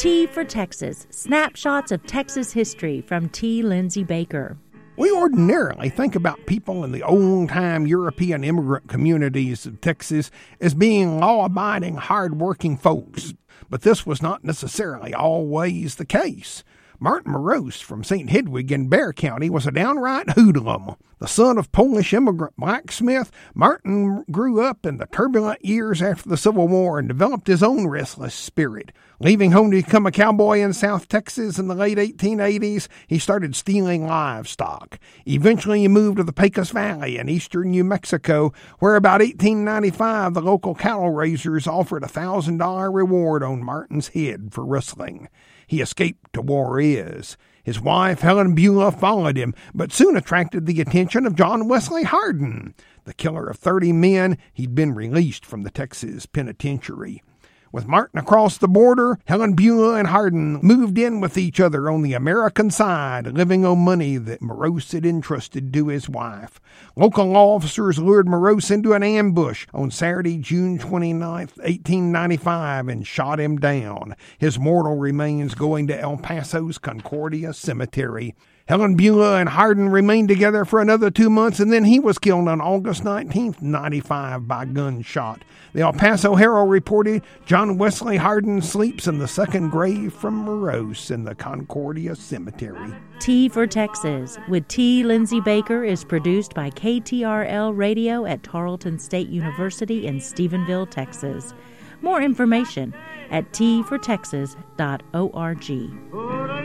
T for Texas Snapshots of Texas History from T. Lindsay Baker. We ordinarily think about people in the old time European immigrant communities of Texas as being law abiding, hard working folks, but this was not necessarily always the case. Martin Morose from St. Hedwig in Bexar County was a downright hoodlum. The son of Polish immigrant blacksmith, Martin grew up in the turbulent years after the Civil War and developed his own restless spirit. Leaving home to become a cowboy in South Texas in the late 1880s, he started stealing livestock. Eventually, he moved to the Pecos Valley in eastern New Mexico, where about 1895 the local cattle raisers offered a $1,000 reward on Martin's head for rustling. He escaped to Juarez. His wife, Helen Beulah, followed him, but soon attracted the attention of John Wesley Hardin. The killer of 30 men, he'd been released from the Texas penitentiary. With Martin across the border, Helen Beulah and Hardin moved in with each other on the American side, living on money that Morose had entrusted to his wife. Local officers lured Morose into an ambush on Saturday, June 29, 1895, and shot him down, his mortal remains going to El Paso's Concordia Cemetery. Helen Beulah and Hardin remained together for another two months, and then he was killed on August 19, 95, by gunshot. The El Paso Herald reported John Wesley Hardin sleeps in the second grave from Morose in the Concordia Cemetery. T for Texas with T. Lindsay Baker is produced by KTRL Radio at Tarleton State University in Stephenville, Texas. More information at tfortexas.org.